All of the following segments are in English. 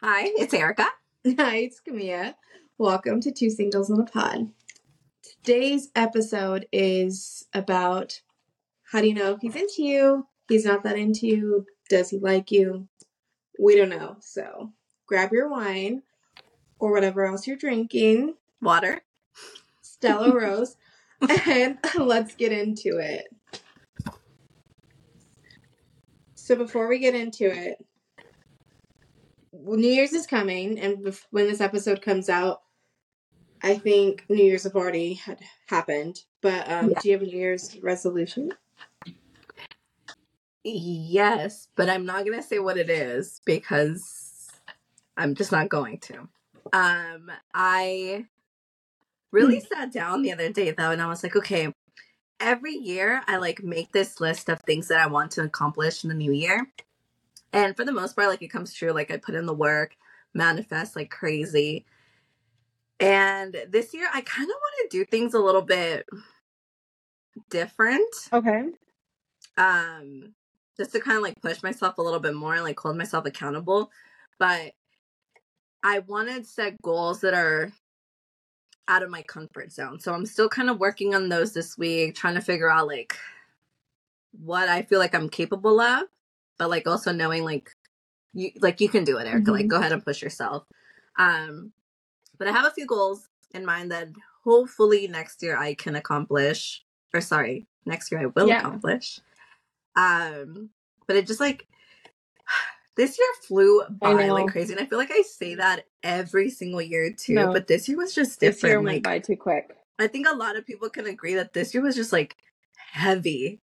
Hi, it's Erica. Hi, it's Camilla. Welcome to Two Singles on a Pod. Today's episode is about how do you know if he's into you, he's not that into you, does he like you? We don't know. So grab your wine or whatever else you're drinking, Water. Stella Rose, and let's get into it. So before we get into it, New Year's is coming, and bef- when this episode comes out, I think New Year's have already had happened. But um, Yeah. do you have a New Year's resolution? Yes, but I'm not gonna say what it is because I'm just not going to. Um, I really sat down the other day though, and I was like, okay, every year I like make this list of things that I want to accomplish in the new year, and for the most part, like it comes true. Like I put in the work, manifest like crazy. And this year, I kind of want to do things a little bit different. Okay. um just to kind of like push myself a little bit more and like hold myself accountable but i wanted to set goals that are out of my comfort zone so i'm still kind of working on those this week trying to figure out like what i feel like i'm capable of but like also knowing like you like you can do it erica like Mhm. go ahead and push yourself um but i have a few goals in mind that hopefully next year i can accomplish or sorry next year i will Yeah. accomplish um, but it just like this year flew by like crazy, and I feel like I say that every single year too. No. But this year was just This different. year went like by too quick. I think a lot of people can agree that this year was just like heavy.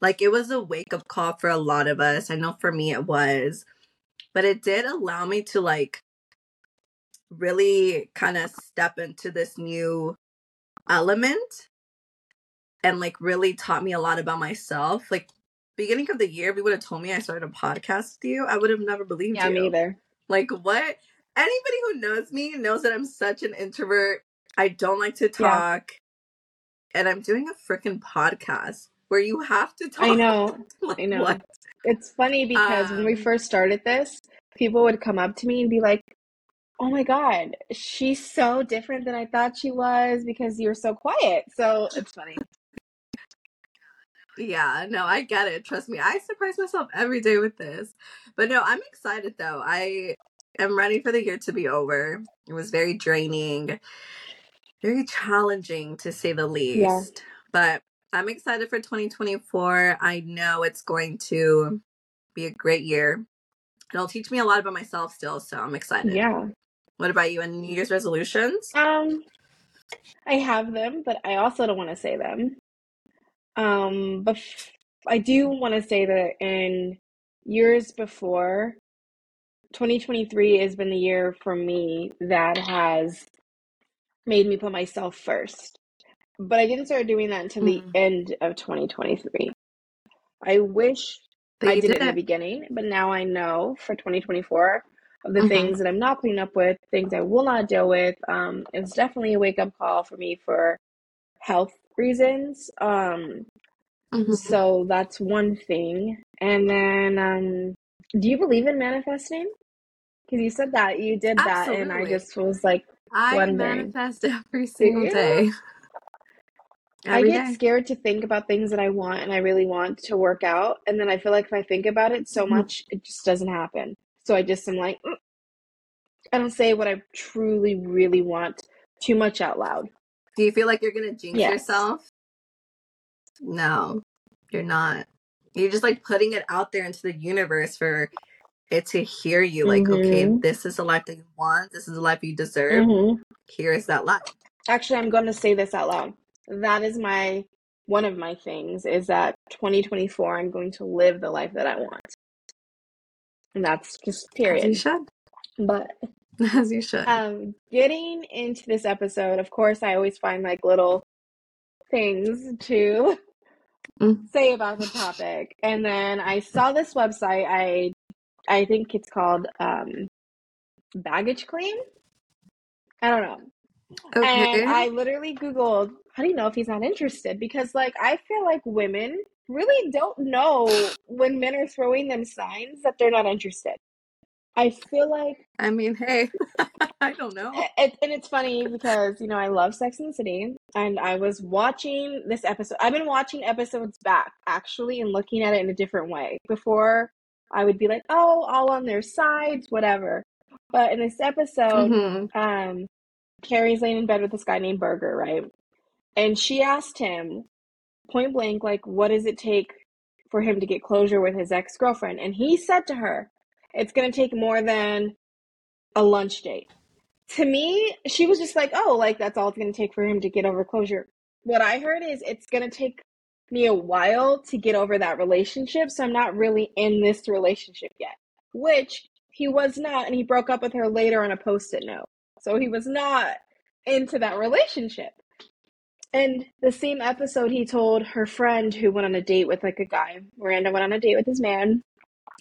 Like it was a wake up call for a lot of us. I know for me it was, but it did allow me to like really kind of step into this new element and like really taught me a lot about myself. Like beginning of the year, if you would have told me I started a podcast with you, I would have never believed Yeah, you. me either. Like what? Anybody who knows me knows that I'm such an introvert. I don't like to Yeah. talk. And I'm doing a freaking podcast where you have to talk. I know. Like, I know. what? It's funny because when we Um, first started this, people would come up to me and be like, "Oh my God, she's so different than I thought she was because you're so quiet." So it's funny. Yeah, no, I get it. Trust me. I surprise myself every day with this. But no, I'm excited though. I am ready for the year to be over. It was very draining, very challenging to say the Yeah. least. But I'm excited for 2024. I know it's going to be a great year. It'll teach me a lot about myself still, so I'm excited. Yeah. What about you? Any New Year's resolutions? Um, I have them, but I also don't want to say them. Um, but I do want to say that in years before, 2023 has been the year for me that has made me put myself first. But I didn't start doing that until the Mm. end of 2023. I wish I did did it in the beginning, but now I know for 2024 of the Mhm. things that I'm not putting up with, things I will not deal with. Um, it's definitely a wake up call for me for health reasons. Um, Mhm. so that's one thing. And then, um, do you believe in manifesting? Because you said that you did that, and I just was like I wondering. manifest every single you? day. I get day. scared to think about things that I want and I really want to work out. And then I feel like if I think about it so Mhm. much, it just doesn't happen. So I just am like, "Mm." I don't say what I truly, really want too much out loud. Do you feel like you're gonna jinx Yes. yourself? No, you're not. You're just like putting it out there into the universe for it to hear you. Like, okay, Mm-hmm. this is the life that you want. This is the life you deserve. Mm-hmm. Here is that life. Actually, I'm going to say this out loud. That is my one of my things is that 2024 I'm going to live the life that I want. And that's just As you period. should. But As you should. um getting into this episode, of course I always find like little things to Mm. say about the topic. And then I saw this website. I I think it's called um baggage claim. I don't know. Okay. And I literally Googled, how do you know if he's not interested? Because, like, I feel like women really don't know when men are throwing them signs that they're not interested. I feel like I mean, hey, I don't know. it, and it's funny because you know I love Sex and the City, and I was watching this episode. I've been watching episodes back actually, and looking at it in a different way. Before I would be like, oh, all on their sides, whatever. But in this episode, Mhm. um, Carrie's laying in bed with this guy named Berger, right? And she asked him point blank, like, what does it take for him to get closure with his ex girlfriend? And he said to her, it's going to take more than a lunch date. To me, she was just like, oh, like, that's all it's going to take for him to get over closure. What I heard is it's going to take me a while to get over that relationship. So I'm not really in this relationship yet, which he was not. And he broke up with her later on a post it note. So he was not into that relationship. And the same episode, he told her friend who went on a date with like a guy. Miranda went on a date with his man,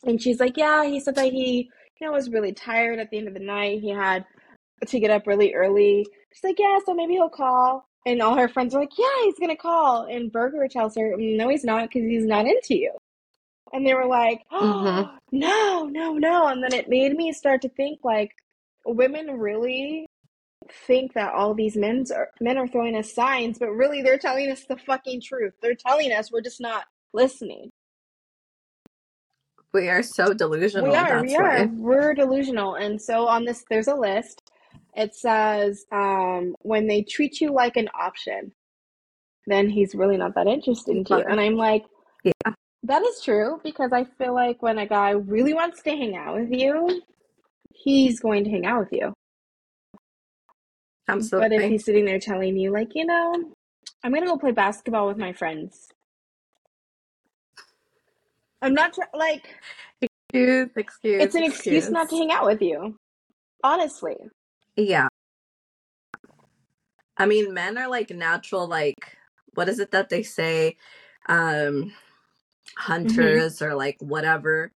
and she's like, "Yeah." He said that he, you know, was really tired at the end of the night. He had to get up really early. She's like, "Yeah, so maybe he'll call." And all her friends are like, "Yeah, he's gonna call." And Berger tells her, "No, he's not, because he's not into you." And they were like, "Oh, Mhm. no, no, no!" And then it made me start to think like, women really think that all these men's are, men are throwing us signs, but really they're telling us the fucking truth. They're telling us we're just not listening. We are so delusional. we are, we are. why. We're delusional. And so on this, there's a list. It says, um, when they treat you like an option, then he's really not that interested in you. And I'm like, Yeah. that is true because I feel like when a guy really wants to hang out with you, he's going to hang out with you. Absolutely. But if he's sitting there telling you, like, you know, I'm gonna go play basketball with my friends. I'm not tr- like excuse, excuse. it's an excuse not to hang out with you. Honestly, Yeah. I mean, men are like natural, like, what is it that they say? Um, hunters or like whatever.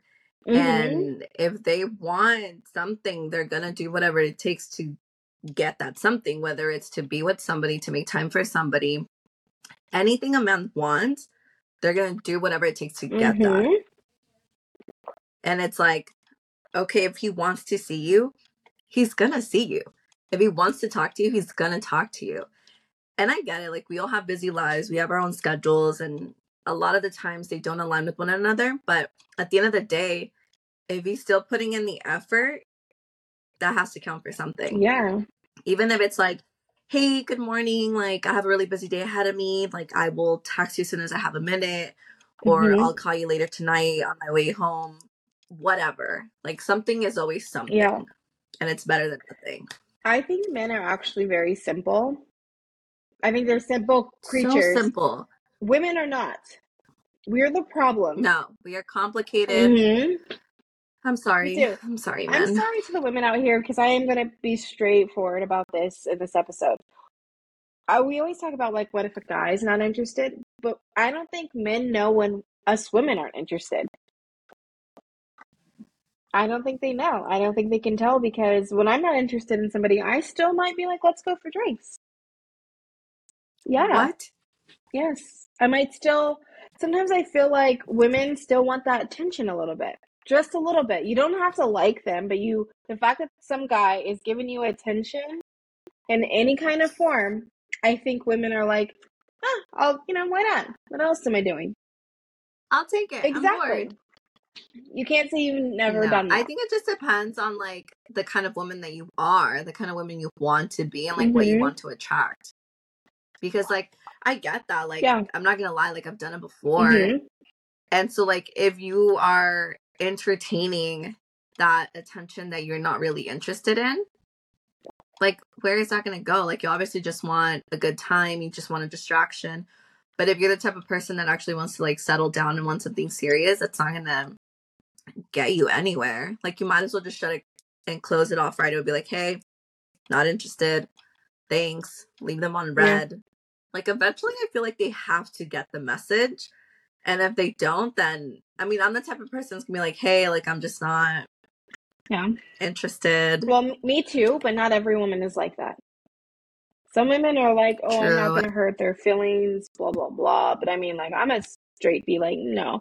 Mhm. And if they want something, they're gonna do whatever it takes to get that something, whether it's to be with somebody, to make time for somebody. Anything a man wants, they're gonna do whatever it takes to get that. Mhm. And it's like, okay, if he wants to see you, he's gonna see you. If he wants to talk to you, he's gonna talk to you. And I get it. Like, we all have busy lives, we have our own schedules, and a lot of the times they don't align with one another. But at the end of the day, if he's still putting in the effort, that has to count for something. yeah, Even if it's like, hey, good morning. Like, I have a really busy day ahead of me. Like, I will text you as soon as I have a minute, or Mhm. I'll call you later tonight on my way home. Whatever. Like, something is always something. Yeah. And it's better than nothing. I think men are actually very simple. I think they're simple creatures. So simple. Women are not. We're the problem. No, we are complicated. Mhm. I'm sorry. I'm sorry, I'm sorry to the women out here because I am going to be straightforward about this in this episode. Uh, we always talk about like, what if a guy's not interested? But I don't think men know when us women aren't interested. I don't think they know. I don't think they can tell because when I'm not interested in somebody, I still might be like, let's go for drinks. Yeah. What? Yes. I might still, sometimes I feel like women still want that attention a little bit. Just a little bit. You don't have to like them, but you, the fact that some guy is giving you attention in any kind of form, I think women are like, huh, I'll, you know, why not? What else am I doing? I'll take it. I'm Exactly. You can't say you've never No, done that. I think it just depends on like the kind of woman that you are, the kind of woman you want to be, and like what you Mhm. want to attract. Because like I get that. Like Yeah. I'm not gonna lie, like I've done it before. Mhm. And so like if you are entertaining that attention that you're not really interested in, like where is that gonna go? Like you obviously just want a good time, you just want a distraction. But if you're the type of person that actually wants to like settle down and want something serious, it's not gonna get you anywhere. Like you might as well just shut it and close it off right. It would be like, hey, not interested. Thanks. Leave them on Yeah. red. Like eventually I feel like they have to get the message. And if they don't, then I mean I'm the type of person that's gonna be like, hey, like I'm just not Yeah. interested. Well, me too, but not every woman is like that. Some women are like, oh, I'm not to hurt their feelings, blah, blah, blah. But I mean, like, I'm a straight be like, no.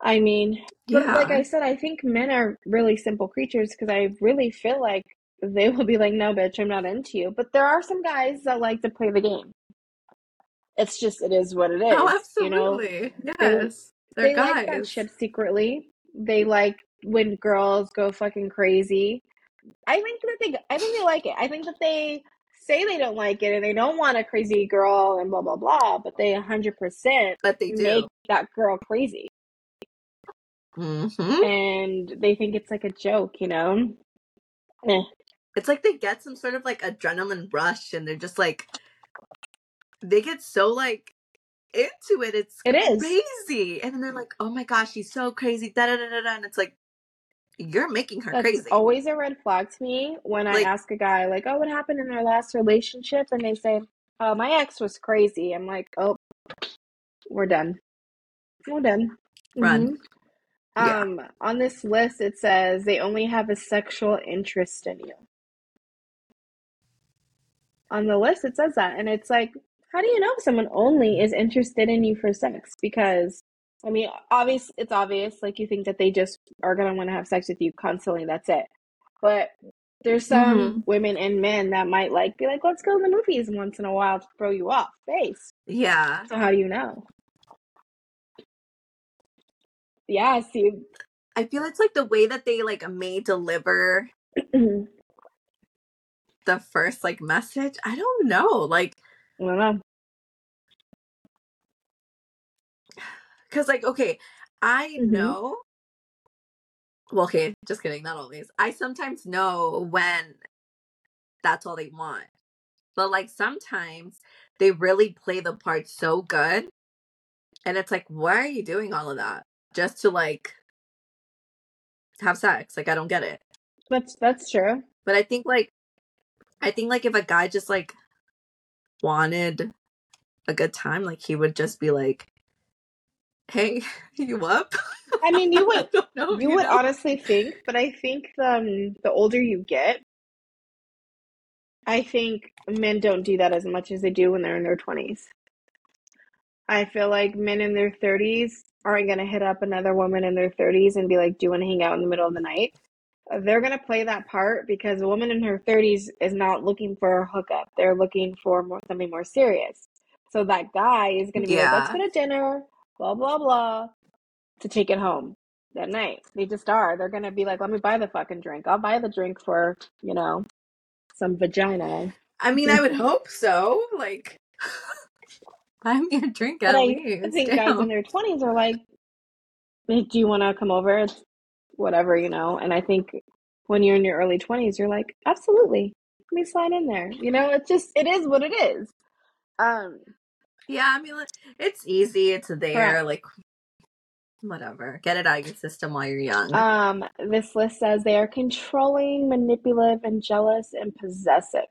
I mean, but like I said, I think men are really simple creatures because I really feel like they will be like, no, bitch, I'm not into you. But there are some guys that like to play the game. It's just, it is what it is. Oh, You know, absolutely. Yes. They're they like that shit secretly. They like when girls go fucking crazy. I think that they, I think they like it. I think that they say they don't like it and they don't want a crazy girl and blah blah blah, but they 100% But they do. make that girl crazy hmm and they think it's like a joke, you know. Eh. It's like they get some sort of like adrenaline rush and they're just like they get so like into it. It's It is. crazy. And then they're like, oh my gosh, she's so crazy. Da da da da da. And it's like, you're making her That's crazy. always a red flag to me when I ask a guy like, "Oh, what happened in their last relationship?" and they say, "Oh, my ex was crazy." I'm like, "Oh, we're done. We're done." Run. Mhm. Yeah. Um, on this list, it says they only have a sexual interest in you. On the list, it says that, and it's like, how do you know if someone only is interested in you for sex? Because, I mean, obvious, it's obvious. Like you think that they just are gonna want to have sex with you constantly. That's it. But there's some Mhm. women and men that might like be like, let's go to the movies once in a while to throw you off base. Yeah. So how do you know? Yeah, see, I feel it's like the way that they like may deliver the first like message. I don't know. Like, don't know. cause like, okay, I Mhm. know. Well, okay, just kidding. Not always. I sometimes know when that's all they want, but like sometimes they really play the part so good, and it's like, why are you doing all of that just to like have sex? Like, I don't get it. That's that's true. But I think like I think like if a guy just like wanted a good time, like he would just be like, "Hey, you up?" I mean, you would know. you would know? honestly think, but I think um, the older you get, I think men don't do that as much as they do when they're in their twenties. I feel like men in their thirties aren't gonna hit up another woman in their thirties and be like, "Do you want to hang out in the middle of the night?" They're gonna play that part because a woman in her thirties is not looking for a hookup. They're looking for more something more serious. So that guy is gonna be like, "Let's go to dinner," blah blah blah, to take it home that night. They just are. They're gonna be like, "Let me buy the fucking drink. I'll buy the drink for you know some vagina." I mean, I would hope so. Like, buy me a drink at I, least. I think guys in their twenties are like, "Do you want to come over?" It's whatever, you know. And I think when you're in your early twenties, you're like, "Absolutely, let me slide in there." You know, it's just it is what it is. Um, Yeah, I mean, it's easy. It's there. Correct. Like, whatever. Get it out of your system while you're young. um, this list says they are controlling, manipulative, and jealous and possessive.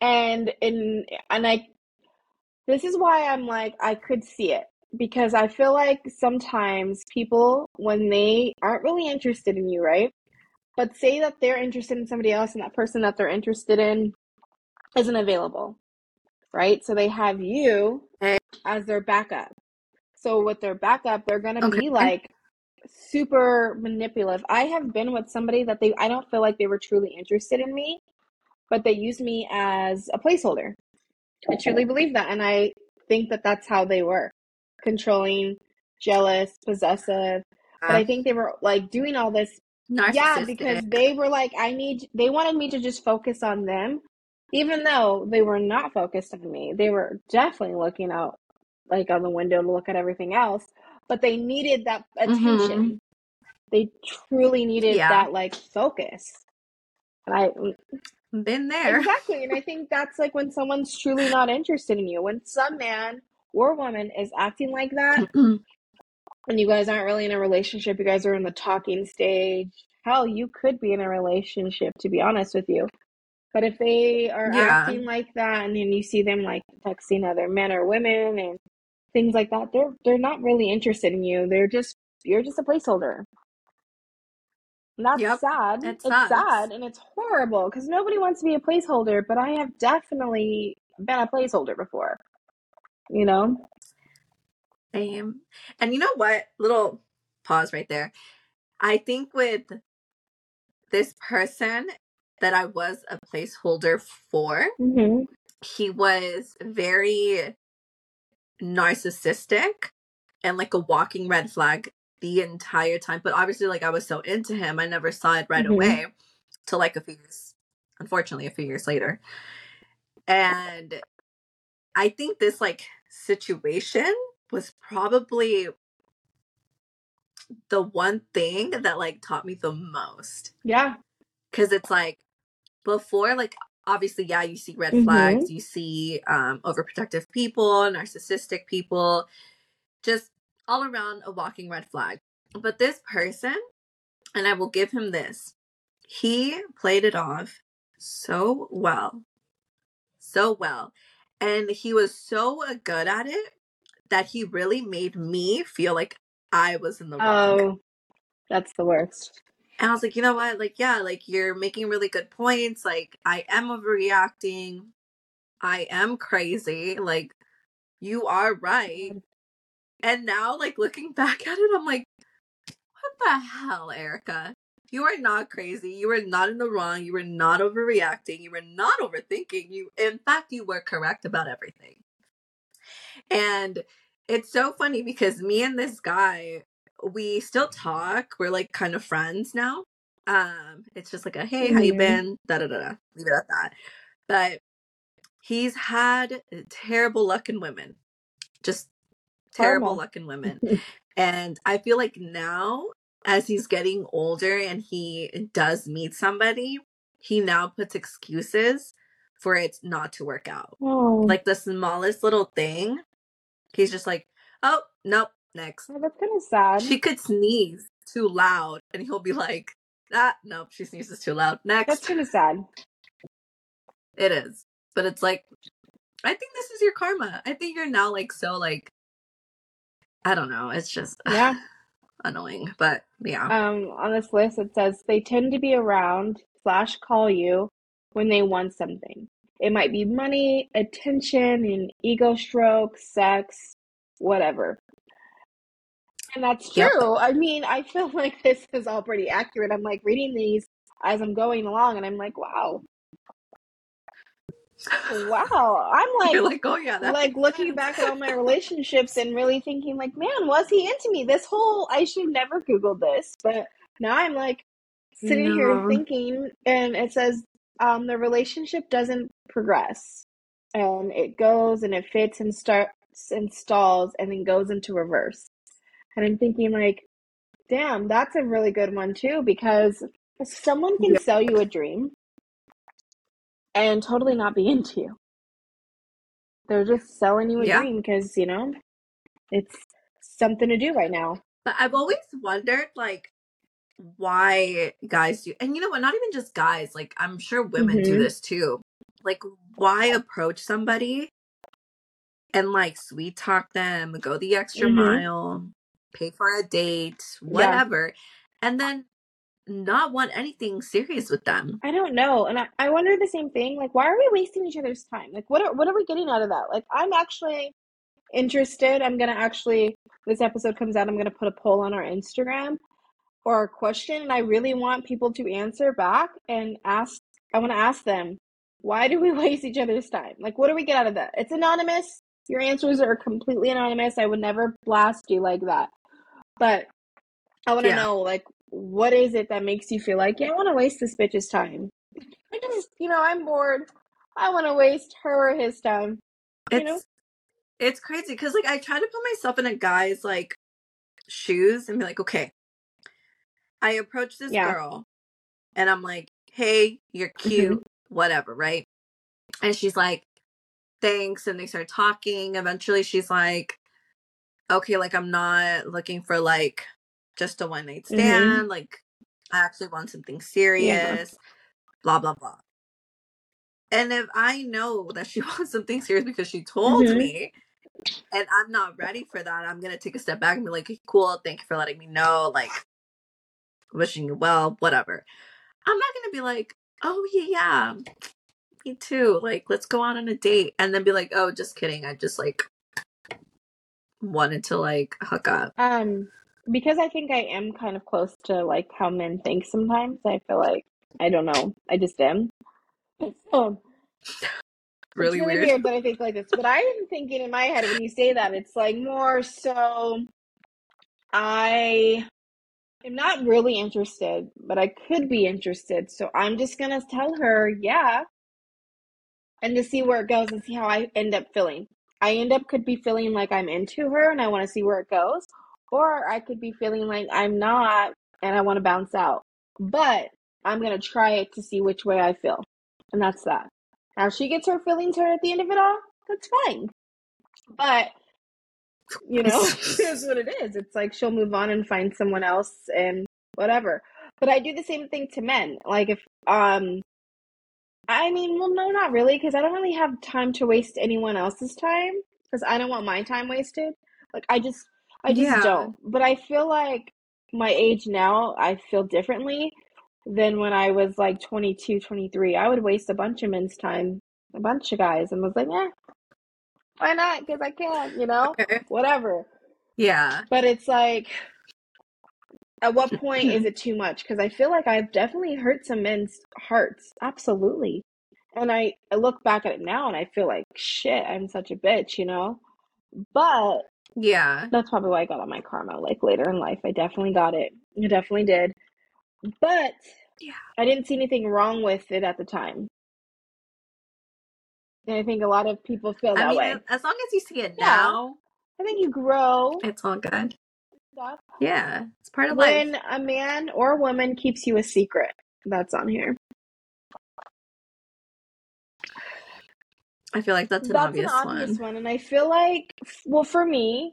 And in and I this is why I'm like I could see it because I feel like sometimes people when they aren't really interested in you, right? But say that they're interested in somebody else and that person that they're interested in isn't available, right? So they have you as their backup. So with their backup, they're going to Okay. be like super manipulative. I have been with somebody that they I don't feel like they were truly interested in me, but they used me as a placeholder. I truly believe that and I think that that's how they were. Controlling, jealous, possessive. But I think they were like doing all this yeah, because they were like, I need, they wanted me to just focus on them, even though they were not focused on me. They were definitely looking out, like on the window to look at everything else, but they needed that attention. Mm-hmm. They truly needed Yeah. that like focus. And I, mm, Been there. exactly. And I think that's like when someone's truly not interested in you. When some man or woman is acting like that, and you guys aren't really in a relationship, you guys are in the talking stage. Hell, you could be in a relationship, to be honest with you. But if they are Yeah. acting like that, and then you see them like texting other men or women and things like that, they're they're not really interested in you. They're just you're just a placeholder. And that's Yep, sad. it It's sad and it's horrible because nobody wants to be a placeholder. But I have definitely been a placeholder before. You know. Same. And you know what? Little pause right there. I think with this person that I was a placeholder for, Mm-hmm. he was very narcissistic and like a walking red flag the entire time. But obviously, like I was so into him, I never saw it right Mhm. away till like a few years, unfortunately, a few years later. And I think this like situation was probably the one thing that like taught me the most Yeah. because it's like before like obviously yeah you see red Mhm. flags you see um overprotective people narcissistic people just all around a walking red flag but this person and i will give him this he played it off so well so well and he was so uh, good at it that he really made me feel like i was in the wrong Oh, that's the worst. and I was like, you know what? Like, yeah, like you're making really good points. Like, I am overreacting. I am crazy. Like, you are right. Mm. And now, like, looking back at it, I'm like, what the hell, Erica? You are not crazy. You were not in the wrong. You were not overreacting. You were not overthinking. You, in fact, you were correct about everything. And it's so funny because me and this guy, we still talk. We're like kind of friends now. Um, it's just like a hey, how you Mhm. been? Da da da da. Leave it at that. But he's had terrible luck in women. Just terrible Horrible. luck in women. And I feel like now, as he's getting older and he does meet somebody, he now puts excuses for it not to work out. Oh, Like the smallest little thing, he's just like, oh, nope, next. oh, that's kind of sad. She could sneeze too loud, and he'll be like, ah, nope, she sneezes too loud. Next. That's kind of sad. It is. But it's like, I think this is your karma. I think you're now like so like, I don't know. It's just Yeah. Annoying. But yeah. Um, on this list, it says they tend to be around slash call you when they want something. It might be money, attention, an ego stroke, sex, whatever. And that's Yep. true. I mean, I feel like this is all pretty accurate. I'm like reading these as I'm going along, and I'm like, wow, wow. I'm You're like, like, oh yeah, that like looking sense. back at all my relationships and really thinking like man was he into me this whole i should have never googled this but now i'm like sitting here thinking and it says um the relationship doesn't progress and it goes and it fits and starts and stalls and then goes into reverse and i'm thinking like damn that's a really good one too because someone can Yeah. sell you a dream and totally not be into you they're just selling you a Yeah. dream because, you know, it's something to do right now. But I've always wondered like why guys do and you know what, not even just guys, like I'm sure women do Mhm. this too. Like why approach somebody and like sweet talk them, go the extra Mhm. mile, pay for a date, Yeah. whatever, and then not want anything serious with them. I don't know. And I, I wonder the same thing. Like, why are we wasting each other's time? Like, what are, what are we getting out of that? Like, I'm actually interested. I'm going to actually, this episode comes out, I'm going to put a poll on our Instagram or a question. And I really want people to answer back and ask, I want to ask them, why do we waste each other's time? Like, what do we get out of that? It's anonymous. Your answers are completely anonymous. I would never blast you like that. But I want to Yeah. know, like, what is it that makes you feel like, yeah, I want to waste this bitch's time? I just, you know, I'm bored. I want to waste her or his time. You know? It's it's crazy because like I try to put myself in a guy's like shoes and be like, okay, I approach this Yeah. girl and I'm like, hey, you're mm-hmm. cute, whatever, right? And she's like, thanks. And they start talking. Eventually she's like, okay, like I'm not looking for like just a one night Mhm. stand. Like I actually want something serious, blah, blah, blah. And if I know that she wants something serious because she told Mhm. me, and I'm not ready for that, I'm gonna take a step back and be like, cool, thank you for letting me know, like wishing you well, whatever. I'm not gonna be like, oh yeah, yeah, me too. Like, let's go out on a date, and then be like, oh, just kidding. I just like wanted to like hook up? Um, because I think I am kind of close to like how men think sometimes. I feel like I don't know. I just am. So Really, really weird. weird that I think like this. But I am thinking in my head when you say that, it's like more so I am not really interested, but I could be interested. So I'm just gonna tell her, yeah, and to see where it goes and see how I end up feeling. I end up could be feeling like I'm into her and I want to see where it goes, or I could be feeling like I'm not and I want to bounce out. But I'm gonna try it to see which way I feel, and that's that. Now she gets her feelings hurt at the end of it all. That's fine. But you know, is what it is. It's like she'll move on and find someone else and whatever. But I do the same thing to men. Like if um I mean, well no, not really because I don't really have time to waste anyone else's time because I don't want my time wasted. Like I just I just Yeah. don't. But I feel like my age now, I feel differently than when I was like 22, 23. I would waste a bunch of men's time, a bunch of guys and was like, "Eh, why not? Because I can't, you know? Okay. Whatever." Yeah. But it's like, at what point is it too much? Because I feel like I've definitely hurt some men's hearts. Absolutely. And I, I look back at it now and I feel like, shit, I'm such a bitch, you know? But Yeah. that's probably why I got on my karma like later in life. I definitely got it. I definitely did. But Yeah. I didn't see anything wrong with it at the time. And I think a lot of people feel I that mean, way. as- long as you see it Yeah. now, I think you grow. it's all good. Yeah. It's part of life. When a man or a woman keeps you a secret, that's on here. I feel like that's an That's obvious, an obvious one. one, and I feel like, well, for me,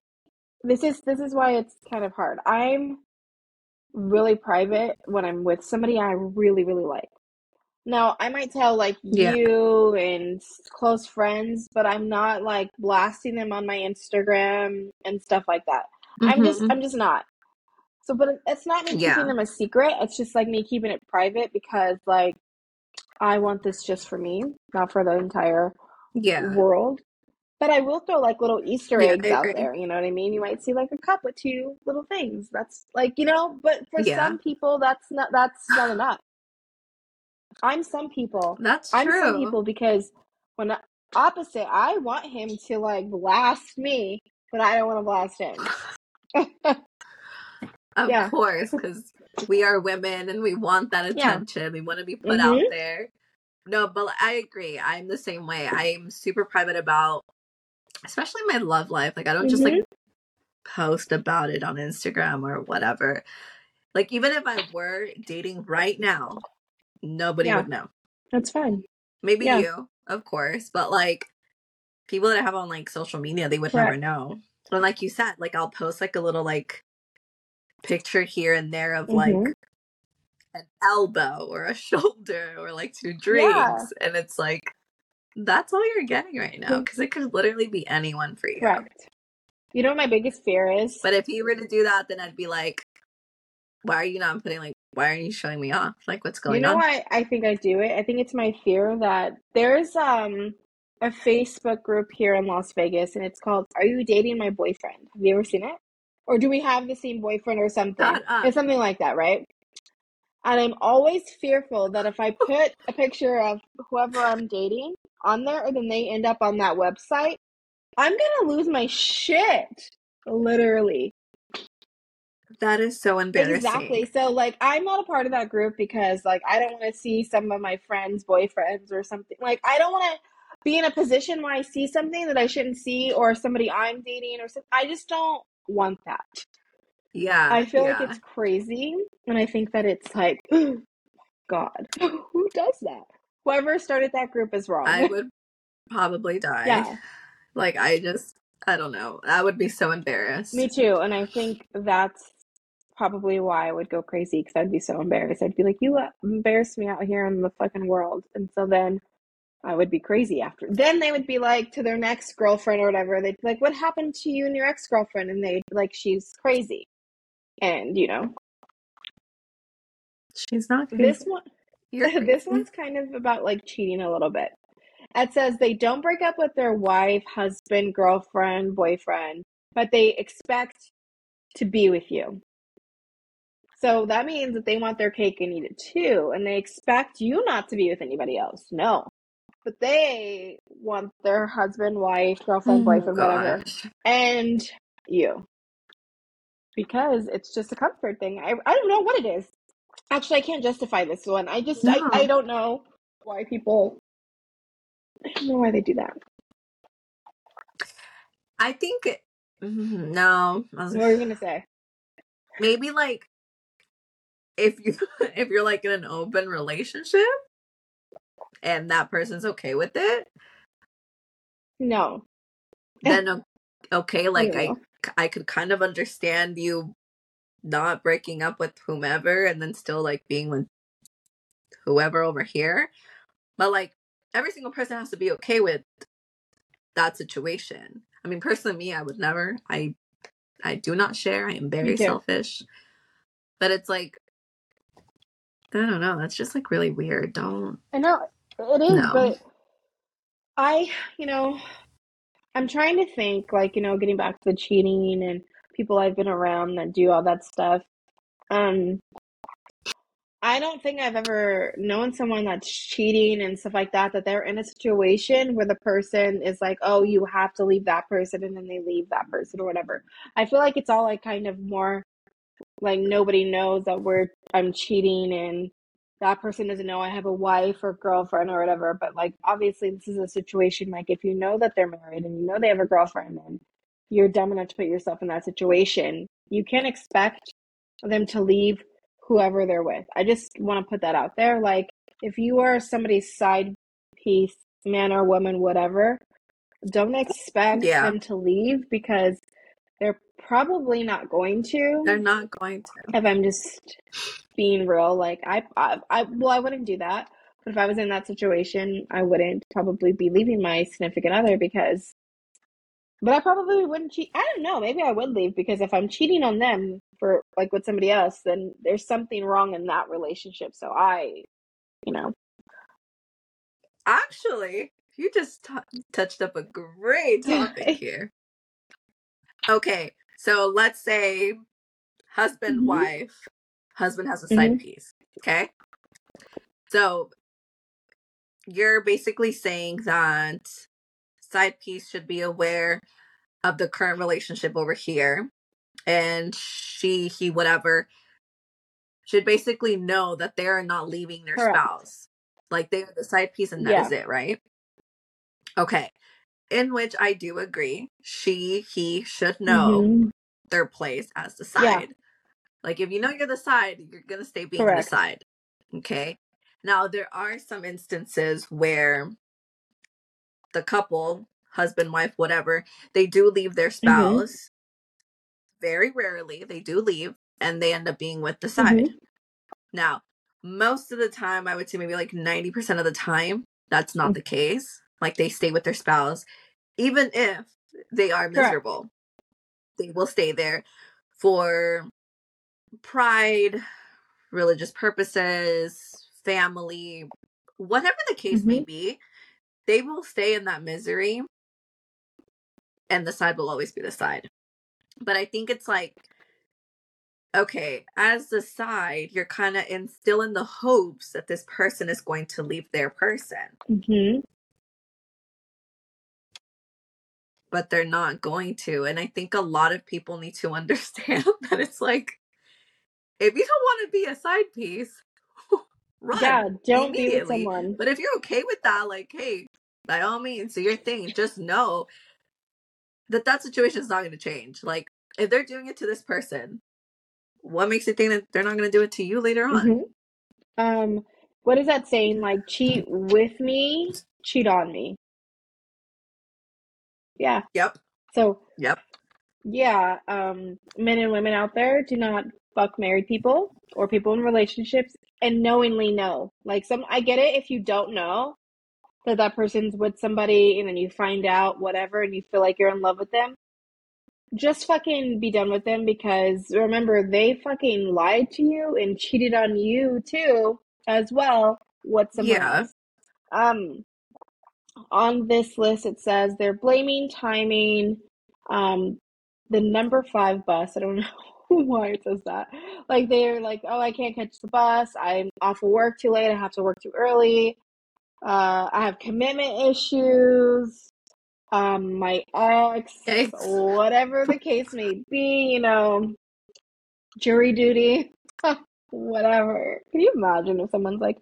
this is this is why it's kind of hard. I'm really private when I'm with somebody I really really like. Now, I might tell like Yeah. you and close friends, but I'm not like blasting them on my Instagram and stuff like that. I'm just Mhm. I'm just not. So, but it's not me keeping Yeah. them a secret. It's just like me keeping it private because like I want this just for me, not for the entire Yeah. world. But I will throw like little Easter Yeah, eggs out there. You know what I mean? You might see like a cup with two little things. That's like you know. But for Yeah. some people, that's not that's not enough. I'm some people. That's I'm some people because when I- opposite, I want him to like blast me, but I don't want to blast him. Of Yeah. course, because we are women and we want that Yeah. attention. We want to be put out Mhm. there. No, but I agree. I'm the same way. I'm super private about, especially my love life. Like, I don't just Mhm. like post about it on Instagram or whatever. Like, even if I were dating right now, nobody Yeah. would know. That's fine. Maybe Yeah. you, of course, but like people that I have on like social media, they would never know. And like you said, like I'll post like a little like picture here and there of like Mhm. An elbow or a shoulder or like two drinks, Yeah. and it's like that's all you're getting right now because it could literally be anyone for you. Correct. You know what my biggest fear is? But if you were to do that, then I'd be like, why are you not putting like why are you showing me off? Like what's going on? You know on? why I think I do it? I think it's my fear that there's um a Facebook group here in Las Vegas and it's called Are You Dating My Boyfriend? Have you ever seen it? Or do we have the same boyfriend or something? It's something like that, right? And I'm always fearful that if I put a picture of whoever I'm dating on there and then they end up on that website, I'm gonna lose my shit. Literally. That is so embarrassing. Exactly. So like I'm not a part of that group because like I don't want to see some of my friends' boyfriends or something. Like I don't want to be in a position where I see something that I shouldn't see or somebody I'm dating or something. I just don't want that. Yeah. I feel yeah. like it's crazy and I think that it's like God, who does that? Whoever started that group is wrong. I would probably die. yeah, Like I just I don't know. I would be so embarrassed. me too. And I think that's probably why I would go crazy because I'd be so embarrassed. I'd be like, you uh, embarrassed me out here in the fucking world. And so then I would be crazy after. Then they would be like to their next girlfriend or whatever. They'd be like, what happened to you and your ex girlfriend? And they'd be like, she's crazy. And you know, She's not crazy. this one, You're this crazy. one's kind of about like cheating a little bit. It says they don't break up with their wife, husband, girlfriend, boyfriend but they expect to be with you. So that means that they want their cake and eat it too, and they expect you not to be with anybody else. No. But they want their husband, wife, girlfriend, Oh, boyfriend, whatever, gosh. and you. Because it's just a comfort thing. I, I don't know what it is. Actually, I can't justify this one. I just, I, I don't know why people, I don't know why they do that. I think mhm, no. Was- What were you going to say? maybe like if you if you're like in an open relationship and that person's okay with it, No. then okay, like I No. I could kind of understand you not breaking up with whomever and then still like being with whoever over here. But like every single person has to be okay with that situation. I mean, personally me, I would never. I I do not share. I am very selfish. But it's like I don't know, that's just like really weird. Don't I know it is, No. but I, you know, I'm trying to think, like, you know, getting back to the cheating and people I've been around that do all that stuff. Um, I don't think I've ever known someone that's cheating and stuff like that, that they're in a situation where the person is like, oh, you have to leave that person, and then they leave that person or whatever. I feel like it's all like kind of more like nobody knows that we're I'm cheating and that person doesn't know I have a wife or girlfriend or whatever. But like obviously this is a situation like if you know that they're married and you know they have a girlfriend and you're dumb enough to put yourself in that situation, you can't expect them to leave whoever they're with. I just want to put that out there. Like if you are somebody's side piece, man or woman, whatever, don't expect Yeah. them to leave because they're probably not going to they're not going to. if I'm just being real, like I, I, I, well, I wouldn't do that. But if I was in that situation, I wouldn't probably be leaving my significant other because. But I probably wouldn't cheat. I don't know. Maybe I would leave because if I'm cheating on them for like with somebody else, then there's something wrong in that relationship. So I, you know, Actually, you just t- touched up a great topic here. Okay, so let's say husband, Mhm. wife, husband has a side Mhm. piece. Okay, so you're basically saying that side piece should be aware of the current relationship over here, and she, he, whatever, should basically know that they are not leaving their Correct. spouse. Like they are the side piece, and that Yeah. is it, right? Okay. In which I do agree. She, he should know Mhm. their place as the Yeah. side. Like if you know you're the side, you're gonna stay being Correct. the side. Okay. Now there are some instances where the couple, husband, wife, whatever, they do leave their Mm-hmm. spouse. Very rarely they do leave and they end up being with the side. Mhm. Now, most of the time, I would say maybe like 90% of the time, that's not Mm. the case. Like they stay with their spouse, even if they are Correct. miserable. They will stay there for pride, religious purposes, family, whatever the case may Mhm. be. They will stay in that misery, and the side will always be the side. But I think it's like okay, as the side, you're kind of in still in the hopes that this person is going to leave their person, Mhm. But they're not going to. And I think a lot of people need to understand that it's like if you don't want to be a side piece, run Yeah, don't be with someone. But if you're okay with that, like, hey, by all means, do your thing. Just know that that situation is not going to change. Like, if they're doing it to this person, what makes you think that they're not going to do it to you later on? Mhm. Um, what is that saying? Like, cheat with me, cheat on me. Yeah. Yep. So, Yep. yeah, um, men and women out there do not fuck married people or people in relationships and knowingly know. Like, some, I get it if you don't know that that person's with somebody and then you find out whatever and you feel like you're in love with them. Just fucking be done with them because remember, they fucking lied to you and cheated on you too, as well, What's someone Yeah. else. Um, on this list, it says they're blaming timing, um, the number five bus. I don't know why it says that. Like they're like, oh, I can't catch the bus. I'm off of work too late. I have to work too early. Uh, I have commitment issues. Um, my ex, Yikes. whatever the case may be, you know, jury duty, whatever. Can you imagine if someone's like,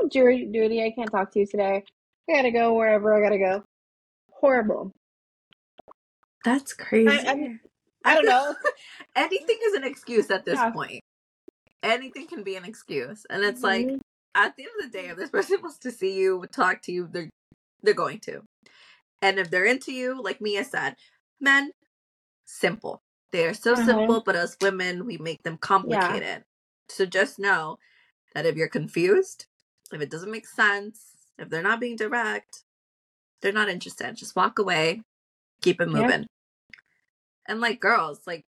"Oh, jury duty, I can't talk to you today. I gotta go wherever I gotta go. Horrible. That's crazy. I, I'm, I don't know. Anything is an excuse at this Yeah. point. Anything can be an excuse. And it's like Mhm. at the end of the day, if this person wants to see you, talk to you, they're they're going to. And if they're into you, like Mia said, men, simple. They are so Uh-huh. simple, but as women, we make them complicated. So just know that if you're confused, if it doesn't make sense, if they're not being direct, they're not interested. Just walk away, keep it Yeah. moving. And like girls, like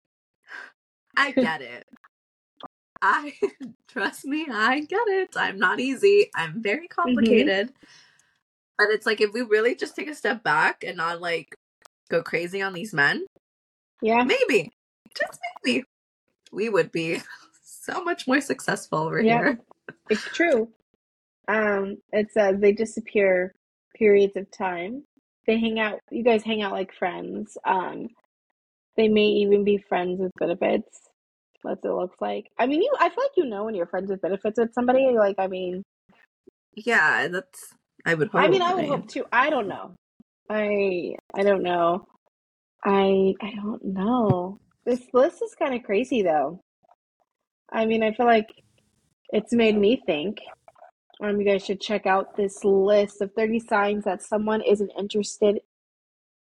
I get it. I trust me, I get it. I'm not easy. I'm very mm-hmm. complicated. But it's like if we really just take a step back and not like go crazy on these men, yeah. maybe, just maybe, we would be so much more successful over Yeah. here. It's true. Um, it says they disappear periods of time. They hang out, you guys hang out like friends. Um, they may even be friends with benefits. That's what it looks like. I mean, you, I feel like you know when you're friends with benefits with somebody. Like, I mean, Yeah, that's I would hope. I mean, I would hope too. I don't know. I, I don't know. I, I don't know. This list is kind of crazy though. I mean, I feel like it's made me think. Um, you guys should check out this list of 30 signs that someone isn't interested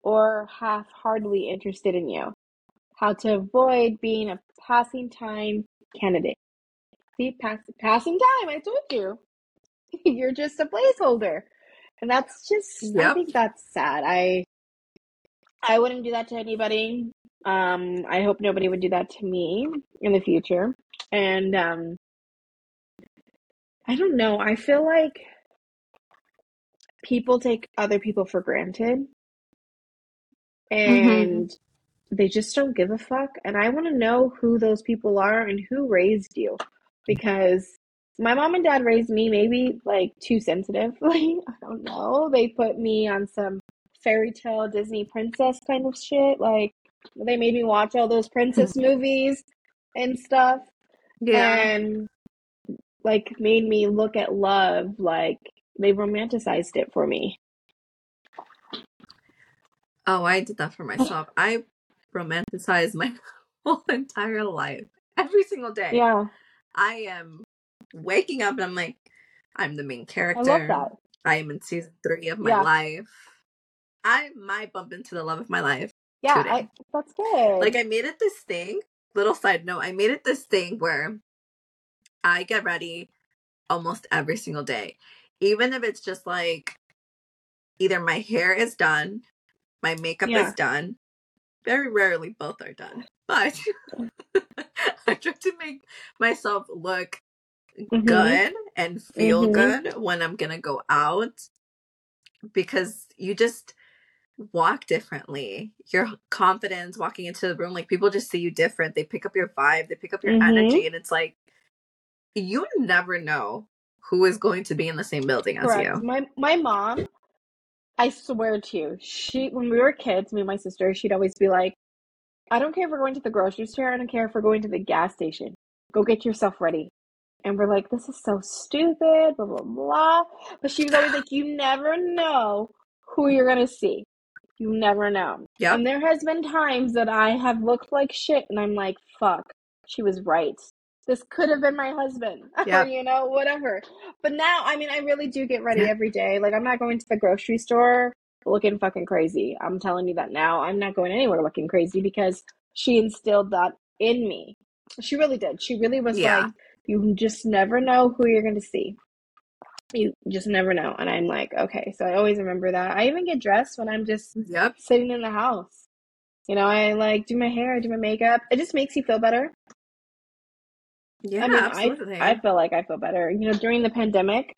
or half-heartedly interested in you. How to avoid being a passing time candidate. See, pass, passing time, I told you. You're just a placeholder. And that's just, I think that's sad. I, I wouldn't do that to anybody. Um, I hope nobody would do that to me in the future. And, um, I don't know. I feel like people take other people for granted mm-hmm. and they just don't give a fuck. And I want to know who those people are and who raised you because my mom and dad raised me maybe like too sensitively. I don't know. They put me on some fairy tale Disney princess kind of shit. Like they made me watch all those princess movies and stuff yeah, and like made me look at love like they romanticized it for me. Oh, I did that for myself. I romanticize my whole entire life. Every single day. Yeah, I am waking up and I'm like, I'm the main I character. love that. I am in season three of my Yeah. life. I might bump into the love of my life. Yeah. I, that's good. Like I made it this thing. Little side note, I made it this thing where I get ready almost every single day. Even if it's just like either my hair is done, my makeup Yeah. is done. Very rarely both are done. But I try to make myself look Mhm. good and feel Mhm. good when I'm gonna go out because you just walk differently. Your confidence walking into the room, like people just see you different. They pick up your vibe, they pick up your Mhm. energy, and it's like you never know who is going to be in the same building as Correct. you. My my mom, I swear to you, she when we were kids, me and my sister, she'd always be like, I don't care if we're going to the grocery store, I don't care if we're going to the gas station. Go get yourself ready. And we're like, this is so stupid, blah blah blah. But she was always like, you never know who you're gonna see. You never know. Yep. And there has been times that I have looked like shit and I'm like, fuck, she was right. This could have been my husband. Yep. or, you know, whatever. But now, I mean, I really do get ready Yeah. every day. Like, I'm not going to the grocery store looking fucking crazy. I'm telling you that now. I'm not going anywhere looking crazy because she instilled that in me. She really did. She really was Yeah. like, you just never know who you're going to see. You just never know. And I'm like, okay. So I always remember that. I even get dressed when I'm just Yep. sitting in the house. You know, I like do my hair, I do my makeup. It just makes you feel better. Yeah, I mean, absolutely. I I feel like I feel better. You know, during the pandemic,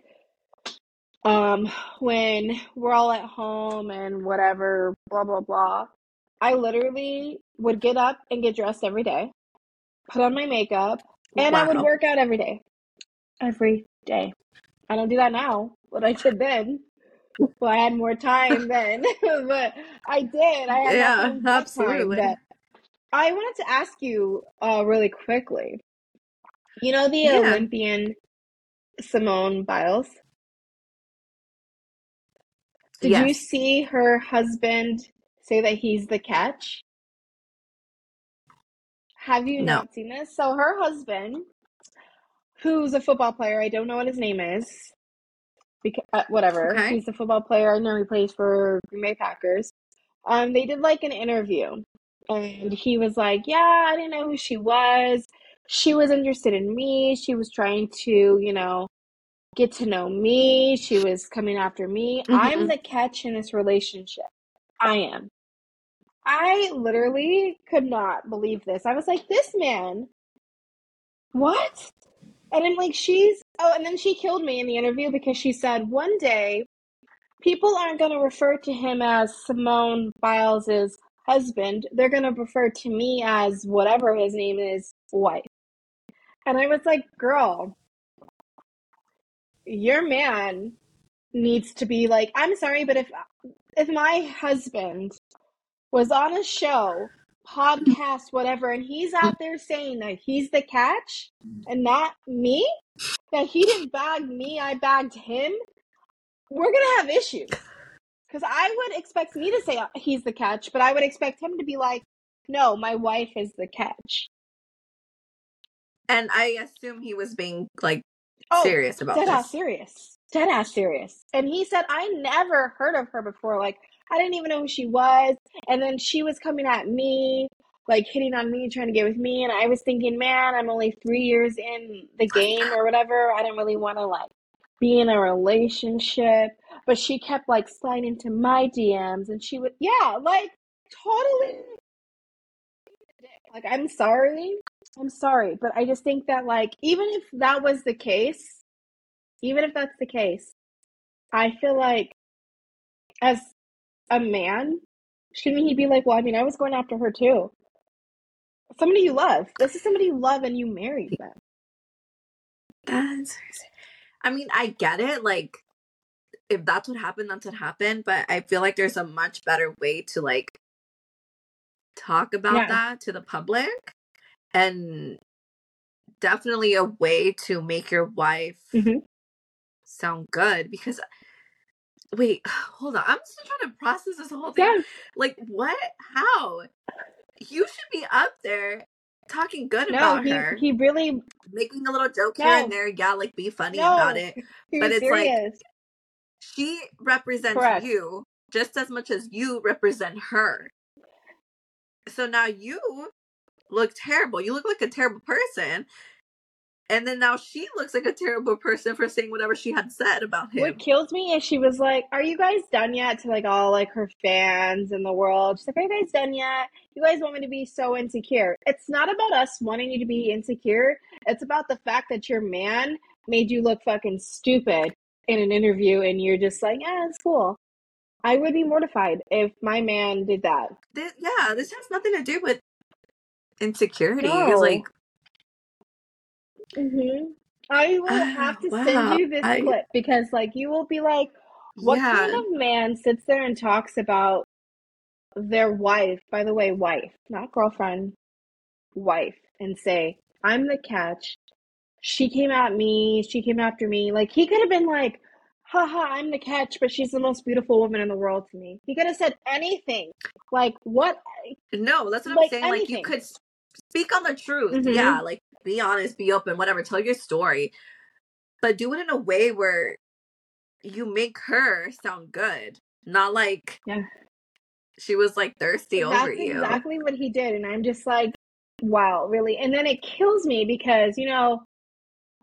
um, when we're all at home and whatever, blah blah blah. I literally would get up and get dressed every day, put on my makeup, and I would work out every day. Every day. I don't do that now, but I did then. Well, I had more time then, but I did. I had Yeah, kind of time. absolutely. I wanted to ask you uh, really quickly. You know the Yeah. Olympian Simone Biles? Did you see her husband say that he's the catch? Have you No. not seen this? So her husband, who's a football player, I don't know what his name is. Because uh, whatever, Okay. he's a football player. I know he plays for Green Bay Packers. Um, they did like an interview, and he was like, "Yeah, I didn't know who she was. She was interested in me. She was trying to, you know, get to know me. She was coming after me. I'm hmm the catch in this relationship. I am. I literally could not believe this. I was like, this man, what? And I'm like, she's, oh, and then she killed me in the interview because she said one day people aren't going to refer to him as Simone Biles' husband. They're going to refer to me as whatever his name is, wife. And I was like, girl, your man needs to be like, I'm sorry, but if if my husband was on a show, podcast, whatever, and he's out there saying that he's the catch and not me, that he didn't bag me, I bagged him, we're gonna have issues. Because I would expect me to say uh, he's the catch, but I would expect him to be like, no, my wife is the catch. And I assume he was being like Oh, serious about dead ass this. serious. Dead ass serious. And he said, I never heard of her before. Like, I didn't even know who she was. And then she was coming at me, like hitting on me, trying to get with me. And I was thinking, man, I'm only three years in the game or whatever. I didn't really want to, like, be in a relationship. But she kept, like, sliding into my DMs. And she would, yeah, like, totally. Like, I'm sorry. I'm sorry. But I just think that, like, even if that was the case, even if that's the case, I feel like as a man, shouldn't he be like, well, I mean, I was going after her too. Somebody you love. This is somebody you love and you married them. That's, I mean, I get it. Like, if that's what happened, that's what happened. But I feel like there's a much better way to like talk about Yeah. that to the public, and definitely a way to make your wife Mhm. sound good. Because, wait, hold on, I'm still trying to process this whole thing. Yeah. Like, what? How? You should be up there talking good No, about he her, he really making a little joke here and there. Yeah, like be funny about it. But it's like she represents Correct. you just as much as you represent her. So now you look terrible. You look like a terrible person. And then now she looks like a terrible person for saying whatever she had said about him. What kills me is she was like, "Are you guys done yet?" To like all like her fans in the world. She's like, "Are you guys done yet? You guys want me to be so insecure?" It's not about us wanting you to be insecure. It's about the fact that your man made you look fucking stupid in an interview, and you're just like, "Yeah, it's cool." I would be mortified if my man did that. This, yeah, this has nothing to do with insecurity. It's like, No. hmm I will have ah, to wow. send you this I, clip because, like, you will be like, what kind of man sits there and talks about their wife, by the way, wife, not girlfriend, wife, and say, I'm the catch. She came at me. She came after me. Like, he could have been like, haha, I'm the catch, but she's the most beautiful woman in the world to me. He could have said anything. Like, what? No, that's what I'm Like, saying. Like, you could speak on the truth. hmm Yeah, like, be honest, be open, whatever. Tell your story. But do it in a way where you make her sound good. Not like Yeah. she was like thirsty over you. exactly what he did. And I'm just like, wow, really? And then it kills me because, you know,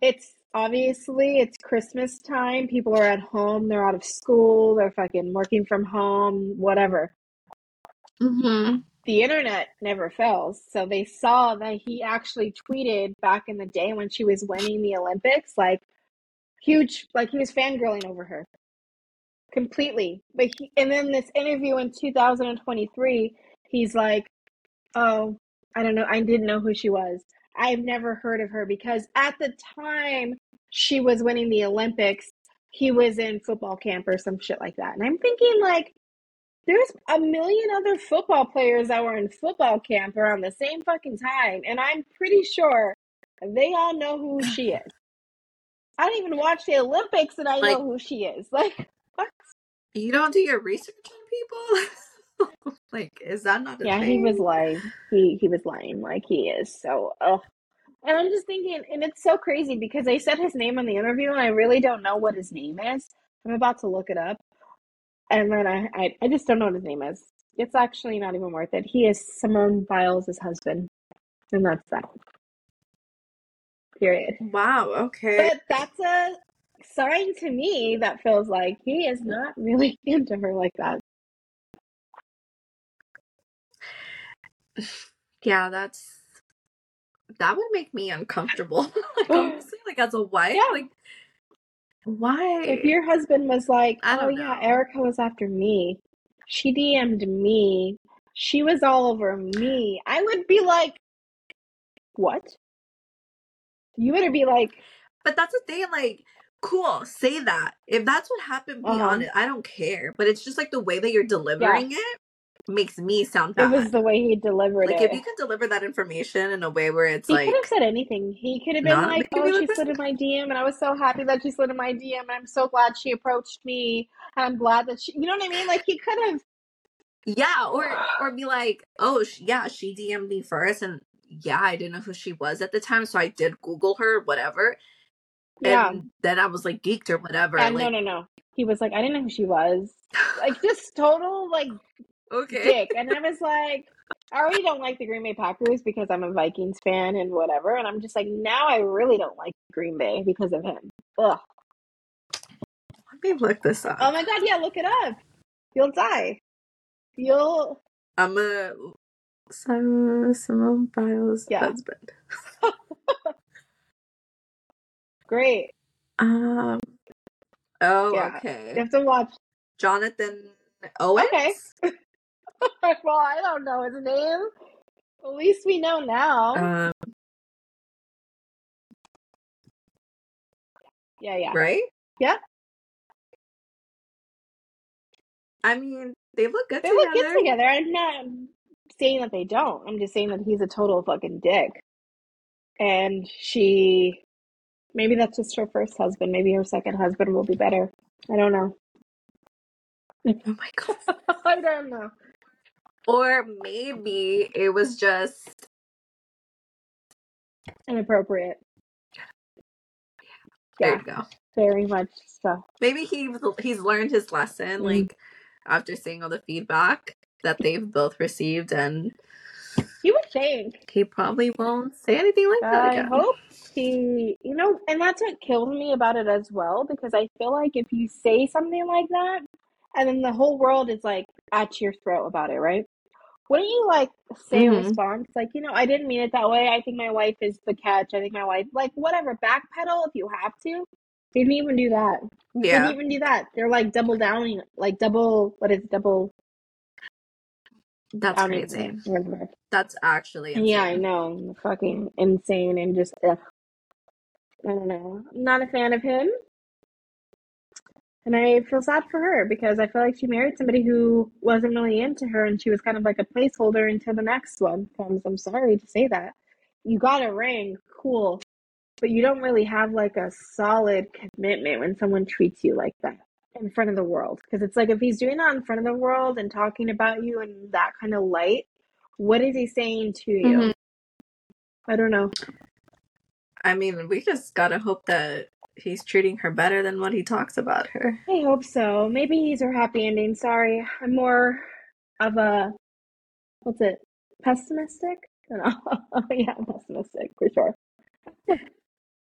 it's obviously it's Christmas time. People are at home, they're out of school, they're fucking working from home, whatever. Mm-hmm. The internet never fails. So they saw that he actually tweeted back in the day when she was winning the Olympics, like huge, like he was fangirling over her completely. But he, and then this interview in 2023, he's like, "Oh, I don't know. I didn't know who she was. I've never heard of her because at the time she was winning the Olympics, he was in football camp or some shit like that." And I'm thinking like there's a million other football players that were in football camp around the same fucking time, and I'm pretty sure they all know who she is. I don't even watch the Olympics, and I Like- know who she is. Like, what? You don't do your research on people? like, is that not a Yeah, thing? he was lying. He he was lying, like he is. So, ugh. And I'm just thinking, and it's so crazy because they said his name on the interview, and I really don't know what his name is. I'm about to look it up, and then I I, I just don't know what his name is. It's actually not even worth it. He is Simone Biles' husband, and that's that. Period. Wow, okay. But that's a sign to me that feels like he is not really into her like that. Yeah, that's that would make me uncomfortable. like honestly, like as a wife, Yeah. like why? If your husband was like, "Oh don't yeah, know. Erica was after me. She DM'd me. She was all over me." I would be like, "What?" You better be like, but that's the thing, like, cool, say that. If that's what happened, be Uh-huh. honest. I don't care. But it's just like the way that you're delivering it makes me sound it was the way he delivered like it. Like if you can deliver that information in a way where it's he like could have said anything. He could have been like, "Oh, she slid in my DM, and I was so happy that she slid in my DM, and I'm so glad she approached me. And I'm glad that she, you know what I mean? Like he could have, Yeah, or or be like, oh sh- yeah, she DM'd me first, and yeah, I didn't know who she was at the time, so I did Google her, whatever. yeah. And then I was like geeked or whatever. And like, no, no, no. He was like, I didn't know who she was. Like just total like okay, dick. And I was like, I already don't like the Green Bay Packers because I'm a Vikings fan and whatever. And I'm just like, now I really don't like Green Bay because of him. Ugh. let me look this up. Oh my god, yeah, look it up. You'll die. You'll I'm a Simon Simone Biles' Yeah. husband. great. Um. Oh, Yeah. okay. You have to watch. Jonathan Owens. Okay. well, I don't know his name. At least we know now. Um. yeah, yeah. Right. Yeah. I mean, they look good They together. look good together. I'm not saying that they don't. I'm just saying that he's a total fucking dick. And she, maybe that's just her first husband. Maybe her second husband will be better. I don't know. Oh my god. I don't know. Or maybe it was just Inappropriate. there Yeah, you go. very much so. Maybe he he's learned his lesson, Mm. like after seeing all the feedback that they've both received, and You would think. he probably won't say anything like that I again. hope he, you know, and that's what kills me about it as well because I feel like if you say something like that and then the whole world is like at your throat about it, right? Wouldn't you like say a Mhm. response like, you know, I didn't mean it that way. I think my wife is the catch. I think my wife, like, whatever, backpedal if you have to. They didn't even do that. They Yeah, didn't even do that. They're like double downing, like double, what is it, double that's downing? crazy. That's actually insane. Yeah, I know. Fucking insane and just ugh. I don't know. I'm not a fan of him. And I feel sad for her because I feel like she married somebody who wasn't really into her and she was kind of like a placeholder until the next one comes. I'm sorry to say that. You got a ring, cool. But you don't really have like a solid commitment when someone treats you like that in front of the world. Because it's like if he's doing that in front of the world and talking about you in that kind of light, what is he saying to you? Mhm. I don't know. I mean, we just gotta hope that he's treating her better than what he talks about her. I hope so. Maybe he's her happy ending. Sorry. I'm more of a what's it? Pessimistic? Know. yeah, pessimistic for sure.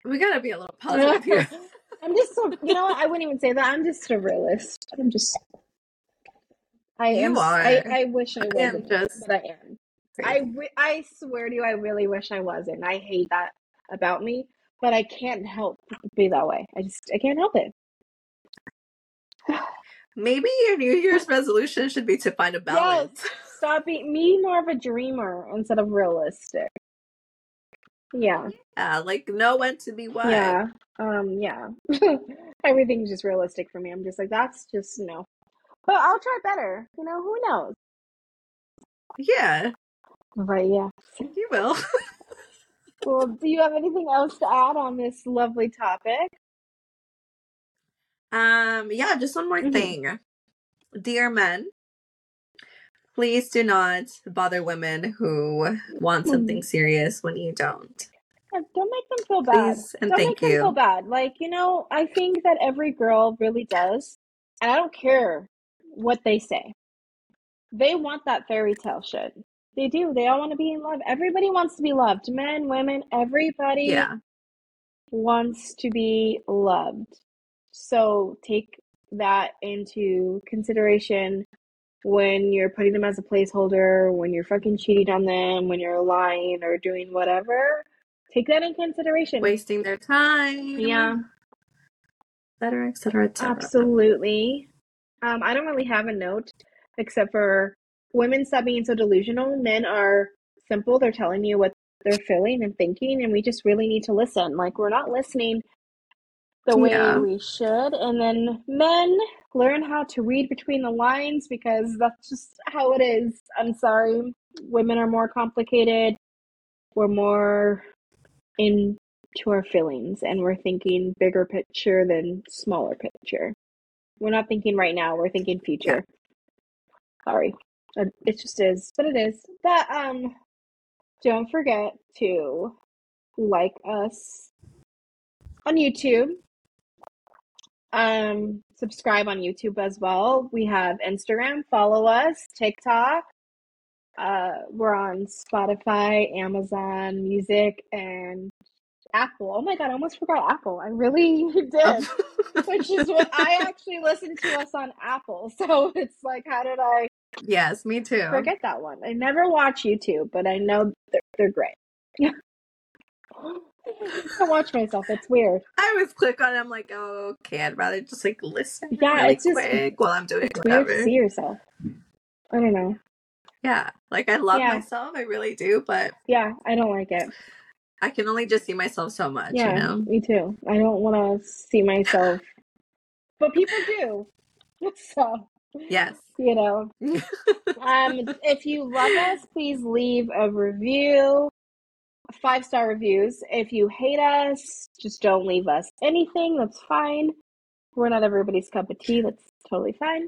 We gotta be a little positive here. I'm just so you know what? I wouldn't even say that. I'm just a realist. I'm just I You am are. I, I wish I am wasn't, just but I am. I, I swear to you, I really wish I wasn't. I hate that about me, but I can't help be that way. I just I can't help it. Maybe your New Year's resolution should be to find a balance. Stop being me more of a dreamer instead of realistic. Yeah. Yeah, like know when to be what. Yeah. Um, yeah. Everything's just realistic for me. I'm just like, that's just you no. Know. But I'll try better. You know, who knows? Yeah, But yeah. you will. Well, do you have anything else to add on this lovely topic? um, yeah, just one more Mhm. thing. Dear men, please do not bother women who want something serious when you don't. Yeah, Don't make them feel bad. Please and don't thank make them feel bad. Like, you know, I think that every girl really does. And I don't care what they say. They want that fairy tale shit. They do. They all want to be in love. Everybody wants to be loved. Men, women, everybody Yeah, wants to be loved. So take that into consideration when you're putting them as a placeholder, when you're fucking cheating on them, when you're lying or doing whatever. Take that in consideration. wasting their time. Yeah, et cetera, et cetera, et cetera. absolutely. Um, I don't really have a note except for women stop being so delusional. Men are simple. They're telling you what they're feeling and thinking, and we just really need to listen. Like we're not listening the way Yeah. we should. And then men learn how to read between the lines because that's just how it is. I'm sorry. Women are more complicated. We're more into our feelings and we're thinking bigger picture than smaller picture. We're not thinking right now, we're thinking future. Sorry. It just is, but it is. But um don't forget to like us on YouTube. Um subscribe on YouTube as well. We have Instagram, follow us, TikTok. Uh we're on Spotify, Amazon Music and Apple. Oh my god, I almost forgot Apple. I really did. Which is what I actually listen to us on Apple. So it's like how did I yes, me too. forget that one? I never watch YouTube, but I know they're, they're great. Yeah. I watch myself. It's weird. I always click on it. I'm like, oh, okay. I'd rather just like listen Yeah, really it's just- quick while I'm doing It's weird whatever. to see yourself. I don't know. Yeah, like I love Yeah. myself. I really do, but Yeah, I don't like it. I can only just see myself so much. Yeah, You know. me too. I don't want to see myself, but people do. So Yes. you know, um, if you love us, please leave a review, five star reviews. If you hate us, just don't leave us anything. That's fine. We're not everybody's cup of tea. That's totally fine.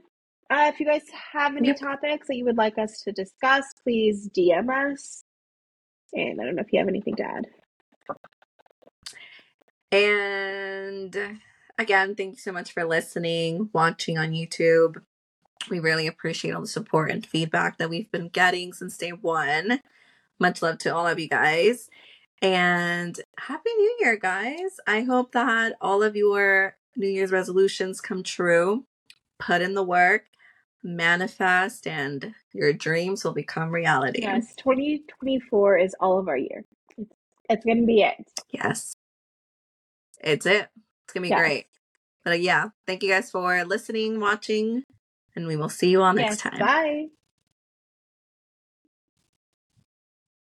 Uh, if you guys have any Yep. topics that you would like us to discuss, please DM us. And I don't know if you have anything to add. And again, thank you so much for listening, watching on YouTube. We really appreciate all the support and feedback that we've been getting since day one. Much love to all of you guys. And Happy New Year, guys. I hope that all of your New Year's resolutions come true. Put in the work, manifest, and your dreams will become reality. Yes, 2024 is all of our year. It's, it's going to be it. Yes. It's it. It's going to be Yes. great. But uh, yeah, thank you guys for listening, watching, and we will see you all next Yes, time. bye.